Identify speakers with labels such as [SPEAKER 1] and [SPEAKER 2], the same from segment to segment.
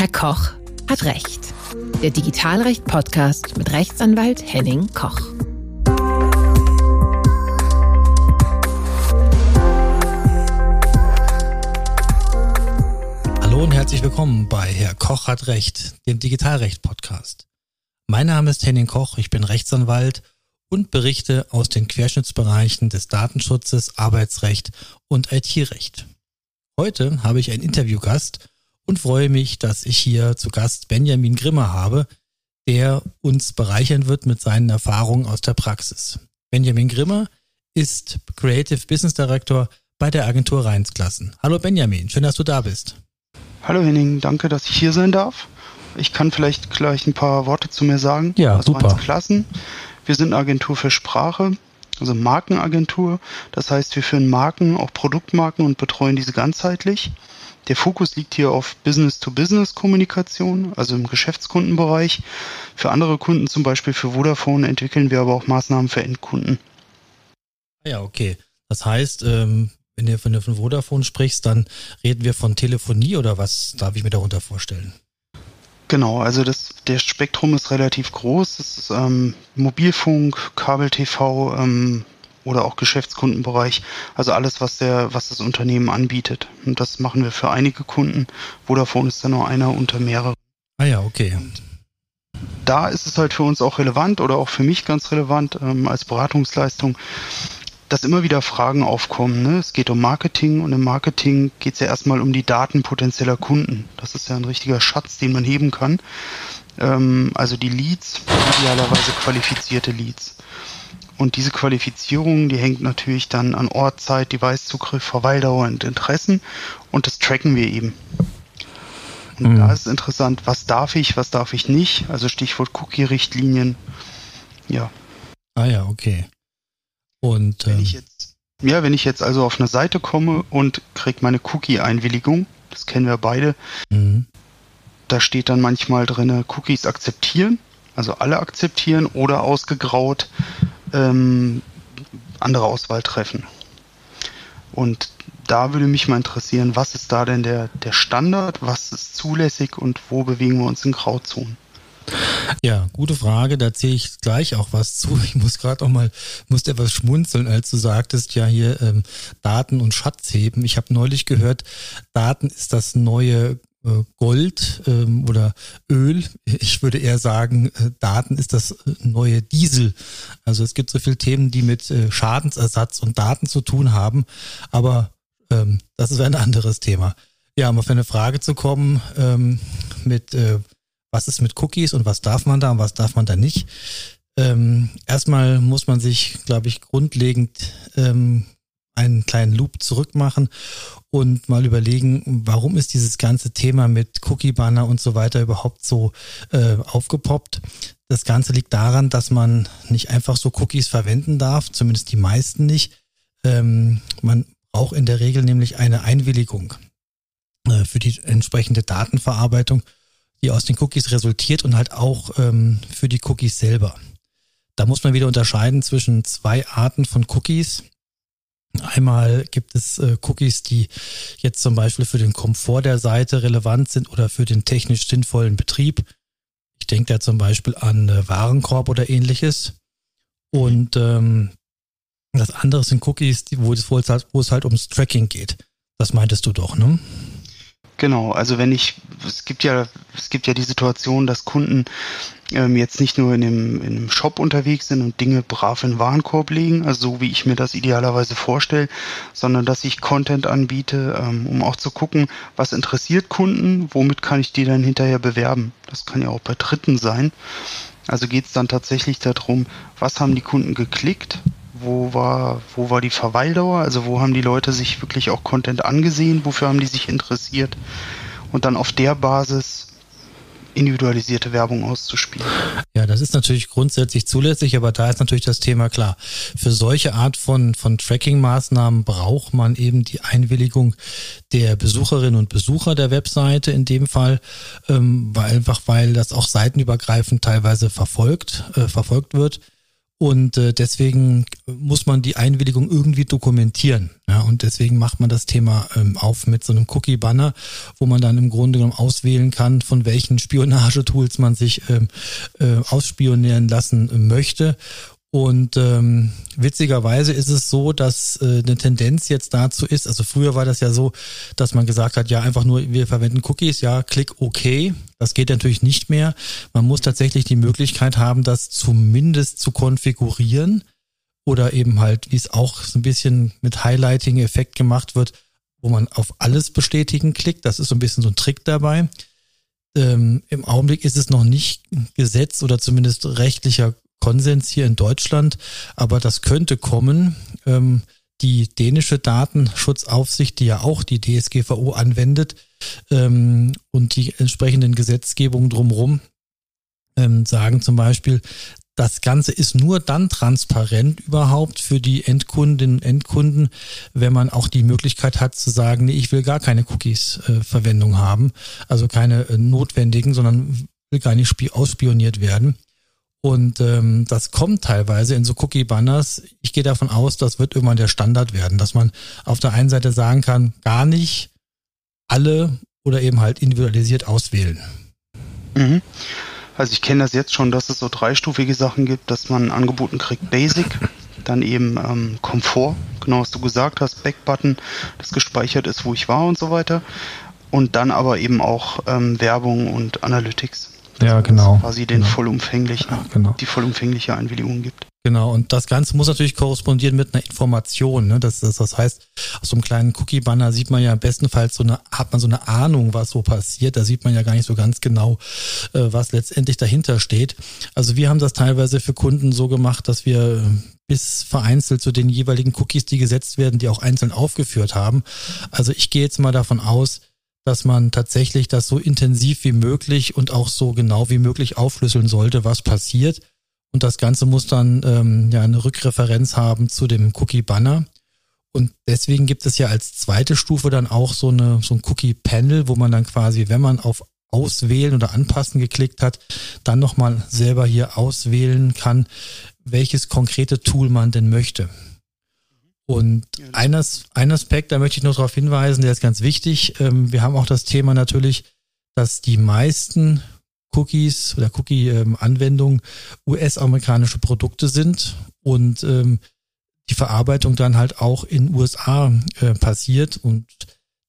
[SPEAKER 1] Herr Koch hat Recht. Der Digitalrecht-Podcast mit Rechtsanwalt Henning Koch.
[SPEAKER 2] Hallo und herzlich willkommen bei Herr Koch hat Recht, dem Digitalrecht-Podcast. Mein Name ist Henning Koch, ich bin Rechtsanwalt und berichte aus den Querschnittsbereichen des Datenschutzes, Arbeitsrecht und IT-Recht. Heute habe ich einen Interviewgast und freue mich, dass ich hier zu Gast Benjamin Grimmer habe, der uns bereichern wird mit seinen Erfahrungen aus der Praxis. Benjamin Grimmer ist Creative Business Director bei der Agentur Rheinsklassen. Hallo Benjamin, schön, dass du da bist.
[SPEAKER 3] Hallo Henning, danke, dass ich hier sein darf. Ich kann vielleicht gleich ein paar Worte zu mir sagen.
[SPEAKER 2] Ja, also super.
[SPEAKER 3] Klassen. Wir sind eine Agentur für Sprache, also Markenagentur. Das heißt, wir führen Marken, auch Produktmarken und betreuen diese ganzheitlich. Der Fokus liegt hier auf Business-to-Business-Kommunikation, also im Geschäftskundenbereich. Für andere Kunden, zum Beispiel für Vodafone, entwickeln wir aber auch Maßnahmen für Endkunden.
[SPEAKER 2] Ja, okay. Das heißt, ähm, wenn du von, von Vodafone sprichst, dann reden wir von Telefonie oder was darf ich mir darunter vorstellen?
[SPEAKER 3] Genau, also das, der Spektrum ist relativ groß. Es ist ähm, Mobilfunk, Kabel-TV ähm, oder auch Geschäftskundenbereich. Also alles, was der, was das Unternehmen anbietet. Und das machen wir für einige Kunden. Vodafone ist dann nur einer unter mehreren.
[SPEAKER 2] Ah ja, okay.
[SPEAKER 3] Und da ist es halt für uns auch relevant oder auch für mich ganz relevant ähm, als Beratungsleistung, dass immer wieder Fragen aufkommen. Ne? Es geht um Marketing und im Marketing geht es ja erstmal um die Daten potenzieller Kunden. Das ist ja ein richtiger Schatz, den man heben kann. Ähm, also die Leads, idealerweise qualifizierte Leads. Und diese Qualifizierung, die hängt natürlich dann an Ort, Zeit, Device-Zugriff, Verweildauer und Interessen. Und das tracken wir eben. Und mhm. da ist interessant, was darf ich, was darf ich nicht. Also Stichwort Cookie-Richtlinien. Ja.
[SPEAKER 2] Ah ja, okay.
[SPEAKER 3] Und wenn ähm, ich jetzt, ja, wenn ich jetzt also auf eine Seite komme und kriege meine Cookie-Einwilligung, das kennen wir beide, mhm. da steht dann manchmal drin, Cookies akzeptieren, also alle akzeptieren oder ausgegraut ähm, andere Auswahl treffen. Und da würde mich mal interessieren, was ist da denn der, der Standard, was ist zulässig und wo bewegen wir uns in Grauzonen?
[SPEAKER 2] Ja, gute Frage. Da zähle ich gleich auch was zu. Ich muss gerade auch mal, musste etwas schmunzeln, als du sagtest, ja hier ähm, Daten und Schatz heben. Ich habe neulich gehört, Daten ist das neue Gold ähm, oder Öl. Ich würde eher sagen, äh, Daten ist das äh, neue Diesel. Also es gibt so viele Themen, die mit äh, Schadensersatz und Daten zu tun haben. Aber ähm, das ist ein anderes Thema. Ja, um auf eine Frage zu kommen ähm, mit äh, was ist mit Cookies und was darf man da und was darf man da nicht. Ähm, erstmal muss man sich, glaube ich, grundlegend ähm, einen kleinen Loop zurückmachen und mal überlegen, warum ist dieses ganze Thema mit Cookie-Banner und so weiter überhaupt so äh, aufgepoppt. Das Ganze liegt daran, dass man nicht einfach so Cookies verwenden darf, zumindest die meisten nicht. Ähm, man braucht in der Regel nämlich eine Einwilligung äh, für die entsprechende Datenverarbeitung die aus den Cookies resultiert und halt auch ähm, für die Cookies selber. Da muss man wieder unterscheiden zwischen zwei Arten von Cookies. Einmal gibt es äh, Cookies, die jetzt zum Beispiel für den Komfort der Seite relevant sind oder für den technisch sinnvollen Betrieb. Ich denke da zum Beispiel an äh, Warenkorb oder ähnliches. Und ähm, das andere sind Cookies, wo es, wo es halt, wo es halt ums Tracking geht. Das meintest du doch, ne?
[SPEAKER 3] Genau, also wenn ich, es gibt ja, es gibt ja die Situation, dass Kunden ähm, jetzt nicht nur in dem, in dem Shop unterwegs sind und Dinge brav in Warenkorb legen, also so wie ich mir das idealerweise vorstelle, sondern dass ich Content anbiete, ähm, um auch zu gucken, was interessiert Kunden, womit kann ich die dann hinterher bewerben. Das kann ja auch bei Dritten sein. Also geht es dann tatsächlich darum, was haben die Kunden geklickt, wo war, wo war die Verweildauer, also wo haben die Leute sich wirklich auch Content angesehen, wofür haben die sich interessiert und dann auf der Basis individualisierte Werbung auszuspielen.
[SPEAKER 2] Ja, das ist natürlich grundsätzlich zulässig, aber da ist natürlich das Thema klar. Für solche Art von, von Tracking-Maßnahmen braucht man eben die Einwilligung der Besucherinnen und Besucher der Webseite in dem Fall, ähm, weil einfach weil das auch seitenübergreifend teilweise verfolgt, äh, verfolgt wird Und äh, deswegen muss man die Einwilligung irgendwie dokumentieren. Ja, und deswegen macht man das Thema ähm, auf mit so einem Cookie-Banner, wo man dann im Grunde genommen auswählen kann, von welchen Spionagetools man sich ähm, äh, ausspionieren lassen möchte. Und ähm, witzigerweise ist es so, dass äh, eine Tendenz jetzt dazu ist, also früher war das ja so, dass man gesagt hat, ja, einfach nur, wir verwenden Cookies, ja, klick OK. Das geht natürlich nicht mehr. Man muss tatsächlich die Möglichkeit haben, das zumindest zu konfigurieren oder eben halt, wie es auch so ein bisschen mit Highlighting-Effekt gemacht wird, wo man auf alles bestätigen klickt. Das ist so ein bisschen so ein Trick dabei. Ähm, Im Augenblick ist es noch nicht Gesetz oder zumindest rechtlicher Konsens hier in Deutschland, aber das könnte kommen. Ähm, die dänische Datenschutzaufsicht, die ja auch die DSGVO anwendet ähm, und die entsprechenden Gesetzgebungen drumherum, ähm, sagen zum Beispiel, das Ganze ist nur dann transparent überhaupt für die Endkundinnen und Endkunden, wenn man auch die Möglichkeit hat zu sagen, nee, ich will gar keine Cookies-Verwendung äh, haben, also keine äh, notwendigen, sondern will gar nicht ausspioniert werden. Und ähm, das kommt teilweise in so Cookie-Banners. Ich gehe davon aus, das wird irgendwann der Standard werden, dass man auf der einen Seite sagen kann, gar nicht alle oder eben halt individualisiert auswählen.
[SPEAKER 3] Mhm. Also ich kenne das jetzt schon, dass es so dreistufige Sachen gibt, dass man angeboten kriegt Basic, dann eben ähm, Komfort, genau was du gesagt hast, Backbutton, das gespeichert ist, wo ich war und so weiter. Und dann aber eben auch ähm, Werbung und Analytics
[SPEAKER 2] ja, genau.
[SPEAKER 3] quasi den
[SPEAKER 2] genau.
[SPEAKER 3] vollumfänglichen,
[SPEAKER 2] ja, genau.
[SPEAKER 3] die vollumfängliche Einwilligung gibt.
[SPEAKER 2] Genau, und das Ganze muss natürlich korrespondieren mit einer Information. Ne? Das, das, das heißt, aus so einem kleinen Cookie-Banner sieht man ja bestenfalls so eine, hat man so eine Ahnung, was so passiert. Da sieht man ja gar nicht so ganz genau, äh, was letztendlich dahinter steht. Also wir haben das teilweise für Kunden so gemacht, dass wir bis vereinzelt zu den jeweiligen Cookies, die gesetzt werden, die auch einzeln aufgeführt haben. Also ich gehe jetzt mal davon aus, dass man tatsächlich das so intensiv wie möglich und auch so genau wie möglich aufschlüsseln sollte, was passiert. Und das Ganze muss dann ähm, ja eine Rückreferenz haben zu dem Cookie-Banner. Und deswegen gibt es ja als zweite Stufe dann auch so, eine, so ein Cookie-Panel, wo man dann quasi, wenn man auf Auswählen oder Anpassen geklickt hat, dann nochmal selber hier auswählen kann, welches konkrete Tool man denn möchte. Und ein, ein Aspekt, da möchte ich noch darauf hinweisen, der ist ganz wichtig. Ähm, wir haben auch das Thema natürlich, dass die meisten Cookies oder Cookie-Anwendungen US-amerikanische Produkte sind und ähm, die Verarbeitung dann halt auch in USA äh, passiert. Und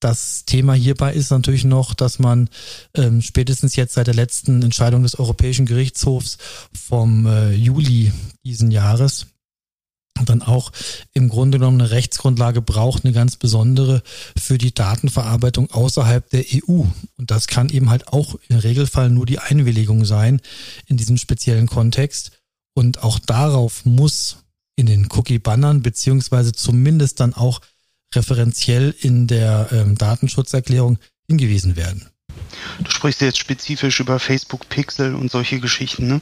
[SPEAKER 2] das Thema hierbei ist natürlich noch, dass man ähm, spätestens jetzt seit der letzten Entscheidung des Europäischen Gerichtshofs vom äh, Juli diesen Jahres dann auch im Grunde genommen eine Rechtsgrundlage braucht, eine ganz besondere für die Datenverarbeitung außerhalb der EU. Und das kann eben halt auch im Regelfall nur die Einwilligung sein in diesem speziellen Kontext. Und auch darauf muss in den Cookie-Bannern beziehungsweise zumindest dann auch referenziell in der ähm, Datenschutzerklärung hingewiesen werden.
[SPEAKER 3] Du sprichst jetzt spezifisch über Facebook Pixel und solche Geschichten, ne?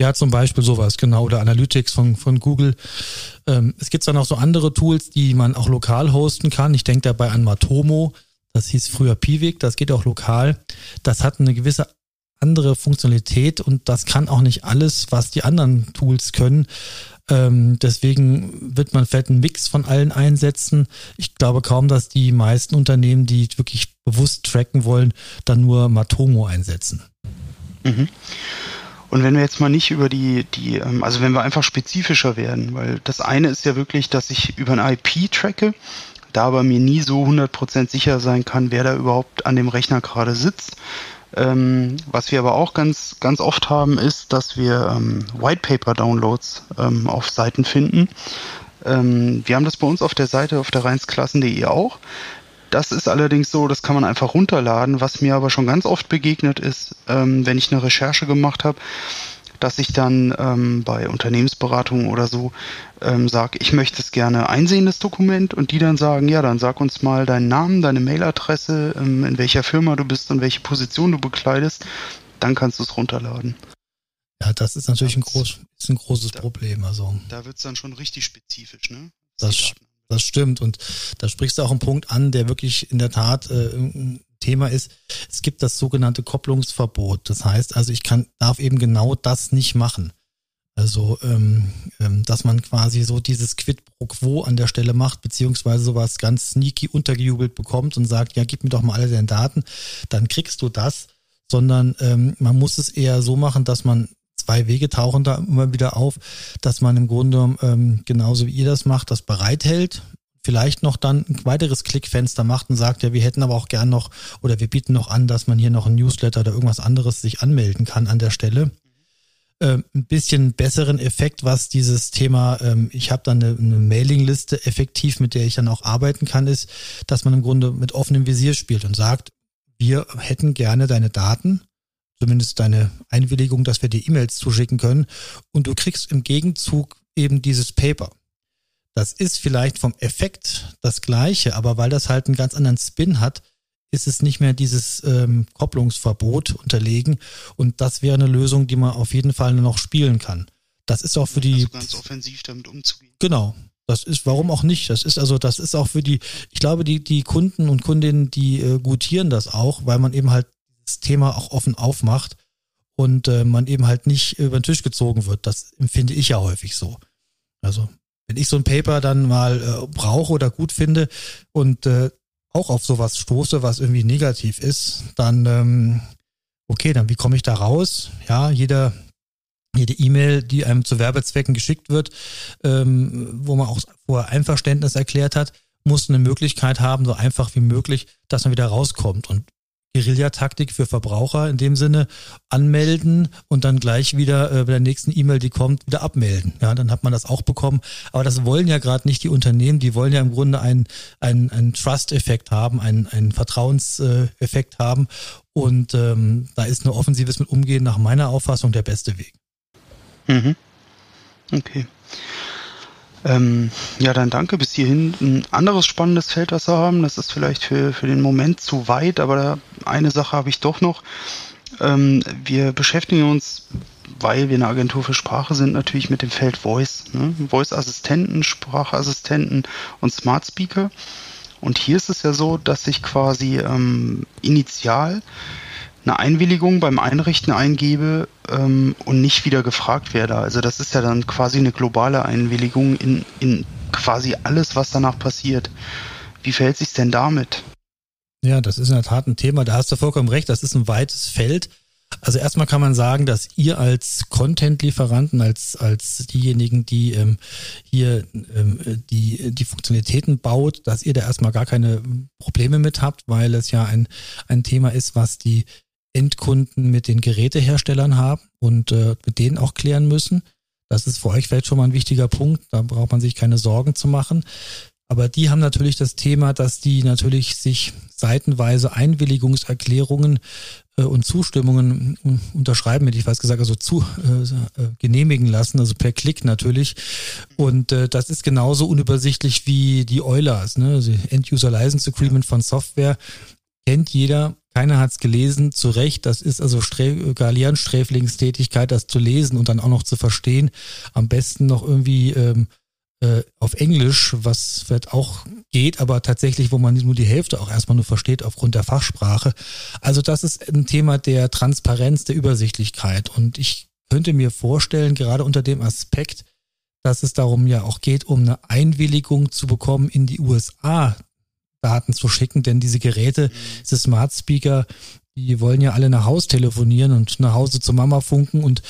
[SPEAKER 2] Ja, zum Beispiel sowas, genau, oder Analytics von, von Google. Ähm, es gibt dann auch so andere Tools, die man auch lokal hosten kann. Ich denke dabei an Matomo, das hieß früher Piwik, das geht auch lokal. Das hat eine gewisse andere Funktionalität und das kann auch nicht alles, was die anderen Tools können. Ähm, deswegen wird man vielleicht einen Mix von allen einsetzen. Ich glaube kaum, dass die meisten Unternehmen, die wirklich bewusst tracken wollen, dann nur Matomo einsetzen.
[SPEAKER 3] Mhm. Und wenn wir jetzt mal nicht über die, die, ähm, also wenn wir einfach spezifischer werden, weil das eine ist ja wirklich, dass ich über ein IP tracke, da aber mir nie so 100% sicher sein kann, wer da überhaupt an dem Rechner gerade sitzt. Ähm, was wir aber auch ganz, ganz oft haben, ist, dass wir ähm, White Paper Downloads ähm, auf Seiten finden. Ähm, wir haben das bei uns auf der Seite auf der reinsklassen.de auch. Das ist allerdings so, das kann man einfach runterladen. Was mir aber schon ganz oft begegnet ist, ähm, wenn ich eine Recherche gemacht habe, dass ich dann ähm, bei Unternehmensberatungen oder so ähm, sage, ich möchte es gerne einsehen, das Dokument, und die dann sagen, ja, dann sag uns mal deinen Namen, deine Mailadresse, ähm, in welcher Firma du bist und welche Position du bekleidest, dann kannst du es runterladen.
[SPEAKER 2] Ja, das ist natürlich ein, groß, ist ein großes da, Problem. Also.
[SPEAKER 3] Da wird es dann schon richtig spezifisch, ne?
[SPEAKER 2] Das, das stimmt. Und da sprichst du auch einen Punkt an, der wirklich in der Tat äh, ein Thema ist. Es gibt das sogenannte Kopplungsverbot. Das heißt also, ich kann, darf eben genau das nicht machen. Also, ähm, ähm, dass man quasi so dieses Quid pro quo an der Stelle macht, beziehungsweise sowas ganz sneaky untergejubelt bekommt und sagt, ja, gib mir doch mal alle deine Daten, dann kriegst du das, sondern ähm, man muss es eher so machen, dass man zwei Wege tauchen da immer wieder auf, dass man im Grunde ähm, genauso wie ihr das macht, das bereithält, vielleicht noch dann ein weiteres Klickfenster macht und sagt, ja, wir hätten aber auch gern noch oder wir bieten noch an, dass man hier noch ein Newsletter oder irgendwas anderes sich anmelden kann an der Stelle. Ähm, ein bisschen besseren Effekt, was dieses Thema, ähm, ich habe dann eine, eine Mailingliste effektiv, mit der ich dann auch arbeiten kann, ist, dass man im Grunde mit offenem Visier spielt und sagt, wir hätten gerne deine Daten, zumindest deine Einwilligung, dass wir dir E-Mails zuschicken können und du kriegst im Gegenzug eben dieses Paper. Das ist vielleicht vom Effekt das gleiche, aber weil das halt einen ganz anderen Spin hat, ist es nicht mehr dieses ähm, Kopplungsverbot unterlegen. Und das wäre eine Lösung, die man auf jeden Fall noch spielen kann. Das ist auch für die. Also
[SPEAKER 3] ganz offensiv damit umzugehen.
[SPEAKER 2] Genau. Das ist, warum auch nicht? Das ist also, das ist auch für die, ich glaube, die, die Kunden und Kundinnen, die äh, gutieren das auch, weil man eben halt das Thema auch offen aufmacht und äh, man eben halt nicht über den Tisch gezogen wird. Das empfinde ich ja häufig so. Also, wenn ich so ein Paper dann mal äh, brauche oder gut finde und äh, auch auf sowas stoße, was irgendwie negativ ist, dann ähm, okay, dann wie komme ich da raus? Ja, jeder jede E-Mail, die einem zu Werbezwecken geschickt wird, ähm, wo man auch vorher Einverständnis erklärt hat, muss eine Möglichkeit haben, so einfach wie möglich, dass man wieder rauskommt. Und Guerillataktik für Verbraucher in dem Sinne anmelden und dann gleich wieder äh, bei der nächsten E-Mail, die kommt, wieder abmelden. Ja, dann hat man das auch bekommen. Aber das wollen ja gerade nicht die Unternehmen, die wollen ja im Grunde einen, einen, einen Trust-Effekt haben, einen, einen Vertrauenseffekt haben. Und ähm, da ist eine offensives mit Umgehen nach meiner Auffassung der beste Weg.
[SPEAKER 3] Mhm. Okay. Ähm, ja, dann danke bis hierhin. Ein anderes spannendes Feld, was wir haben, das ist vielleicht für, für den Moment zu weit, aber da, eine Sache habe ich doch noch. Ähm, wir beschäftigen uns, weil wir eine Agentur für Sprache sind, natürlich mit dem Feld Voice. Ne? Voice-Assistenten, Sprachassistenten und Smart Speaker. Und hier ist es ja so, dass ich quasi ähm, initial eine Einwilligung beim Einrichten eingebe ähm, und nicht wieder gefragt werde. Also das ist ja dann quasi eine globale Einwilligung in, in quasi alles, was danach passiert. Wie verhält sich denn damit?
[SPEAKER 2] Ja, das ist in der Tat ein Thema, da hast du vollkommen recht, das ist ein weites Feld. Also erstmal kann man sagen, dass ihr als Content-Lieferanten, als, als diejenigen, die ähm, hier ähm, die, die Funktionalitäten baut, dass ihr da erstmal gar keine Probleme mit habt, weil es ja ein, ein Thema ist, was die Endkunden mit den Geräteherstellern haben und äh, mit denen auch klären müssen. Das ist für euch vielleicht schon mal ein wichtiger Punkt. Da braucht man sich keine Sorgen zu machen. Aber die haben natürlich das Thema, dass die natürlich sich seitenweise Einwilligungserklärungen äh, und Zustimmungen äh, unterschreiben, hätte ich fast gesagt, also zu äh, äh, genehmigen lassen, also per Klick natürlich. Und äh, das ist genauso unübersichtlich wie die Eulers, ne? also End-User License Agreement von Software kennt jeder, keiner hat es gelesen, zu Recht. Das ist also Galian-Sträflingstätigkeit, das zu lesen und dann auch noch zu verstehen. Am besten noch irgendwie ähm, äh, auf Englisch, was vielleicht auch geht, aber tatsächlich, wo man nur die Hälfte auch erstmal nur versteht aufgrund der Fachsprache. Also das ist ein Thema der Transparenz, der Übersichtlichkeit. Und ich könnte mir vorstellen, gerade unter dem Aspekt, dass es darum ja auch geht, um eine Einwilligung zu bekommen, in die USA Daten zu schicken, denn diese Geräte, mhm. diese Smart Speaker, die wollen ja alle nach Haus telefonieren und nach Hause zur Mama funken und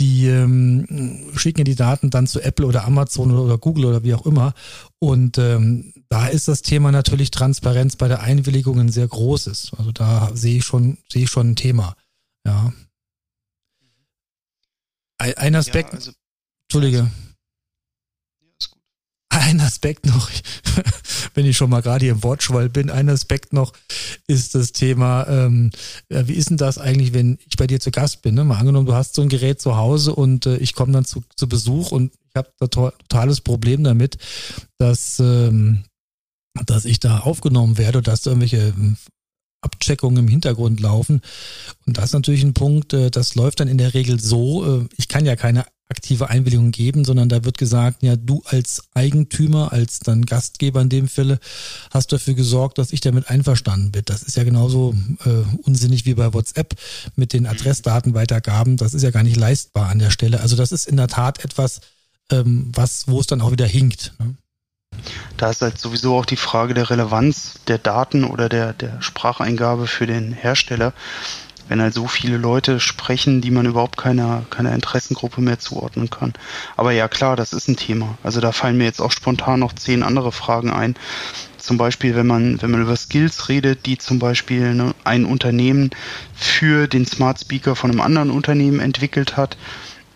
[SPEAKER 2] die ähm, schicken ja die Daten dann zu Apple oder Amazon oder, oder Google oder wie auch immer. Und ähm, da ist das Thema natürlich Transparenz bei der Einwilligung ein sehr großes. Also da sehe ich schon, sehe ich schon ein Thema. Ja. Ein Aspekt. Ja, also, Entschuldige ein Aspekt noch, wenn ich schon mal gerade hier im Wortschwall bin, ein Aspekt noch ist das Thema, ähm, wie ist denn das eigentlich, wenn ich bei dir zu Gast bin? Ne? Mal angenommen, du hast so ein Gerät zu Hause und äh, ich komme dann zu, zu Besuch und ich habe da to totales Problem damit, dass, ähm, dass ich da aufgenommen werde oder dass da irgendwelche ähm, Abcheckungen im Hintergrund laufen. Und das ist natürlich ein Punkt, äh, das läuft dann in der Regel so, äh, ich kann ja keine aktive Einwilligung geben, sondern da wird gesagt, ja, du als Eigentümer, als dann Gastgeber in dem Falle, hast dafür gesorgt, dass ich damit einverstanden bin. Das ist ja genauso äh, unsinnig wie bei WhatsApp mit den Adressdatenweitergaben. Das ist ja gar nicht leistbar an der Stelle. Also das ist in der Tat etwas, ähm, was, wo es dann auch wieder hinkt. Ne?
[SPEAKER 3] Da ist halt sowieso auch die Frage der Relevanz der Daten oder der, der Spracheingabe für den Hersteller wenn halt so viele Leute sprechen, die man überhaupt keiner, keiner Interessengruppe mehr zuordnen kann. Aber ja, klar, das ist ein Thema. Also da fallen mir jetzt auch spontan noch zehn andere Fragen ein. Zum Beispiel, wenn man, wenn man über Skills redet, die zum Beispiel ne, ein Unternehmen für den Smart Speaker von einem anderen Unternehmen entwickelt hat,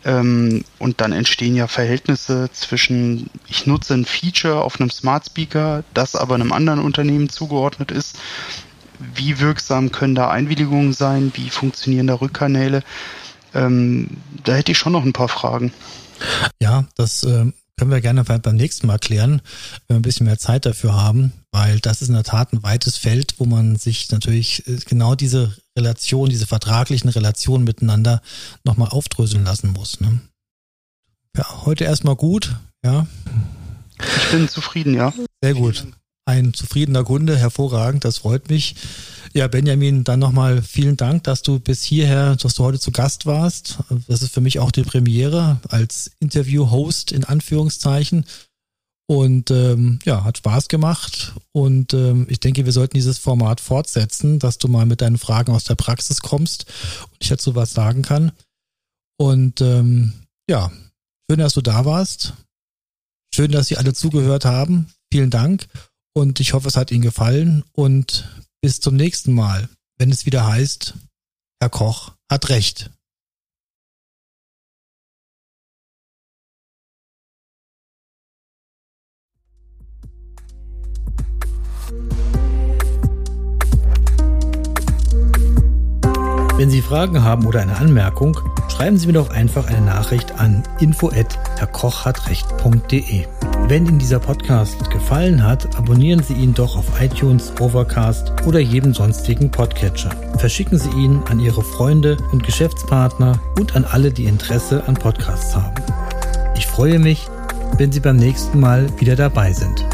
[SPEAKER 3] ähm, und dann entstehen ja Verhältnisse zwischen, ich nutze ein Feature auf einem Smart Speaker, das aber einem anderen Unternehmen zugeordnet ist wie wirksam können da Einwilligungen sein, wie funktionieren da Rückkanäle. Ähm, da hätte ich schon noch ein paar Fragen.
[SPEAKER 2] Ja, das äh, können wir gerne beim nächsten Mal klären, wenn wir ein bisschen mehr Zeit dafür haben, weil das ist in der Tat ein weites Feld, wo man sich natürlich äh, genau diese Relation, diese vertraglichen Relationen miteinander nochmal aufdröseln lassen muss. Ne? Ja, heute erstmal gut, ja.
[SPEAKER 3] Ich bin zufrieden, ja.
[SPEAKER 2] Sehr gut ein zufriedener Kunde, hervorragend, das freut mich. Ja, Benjamin, dann nochmal vielen Dank, dass du bis hierher, dass du heute zu Gast warst. Das ist für mich auch die Premiere als Interview-Host in Anführungszeichen. Und ähm, ja, hat Spaß gemacht. Und ähm, ich denke, wir sollten dieses Format fortsetzen, dass du mal mit deinen Fragen aus der Praxis kommst und ich dazu was sagen kann. Und ähm, ja, schön, dass du da warst. Schön, dass Sie alle zugehört haben. Vielen Dank. Und ich hoffe, es hat Ihnen gefallen und bis zum nächsten Mal, wenn es wieder heißt, Herr Koch hat recht. Wenn Sie Fragen haben oder eine Anmerkung, schreiben Sie mir doch einfach eine Nachricht an info@herrkochhatrecht.de. Wenn Ihnen dieser Podcast gefallen hat, abonnieren Sie ihn doch auf iTunes, Overcast oder jedem sonstigen Podcatcher. Verschicken Sie ihn an Ihre Freunde und Geschäftspartner und an alle, die Interesse an Podcasts haben. Ich freue mich, wenn Sie beim nächsten Mal wieder dabei sind.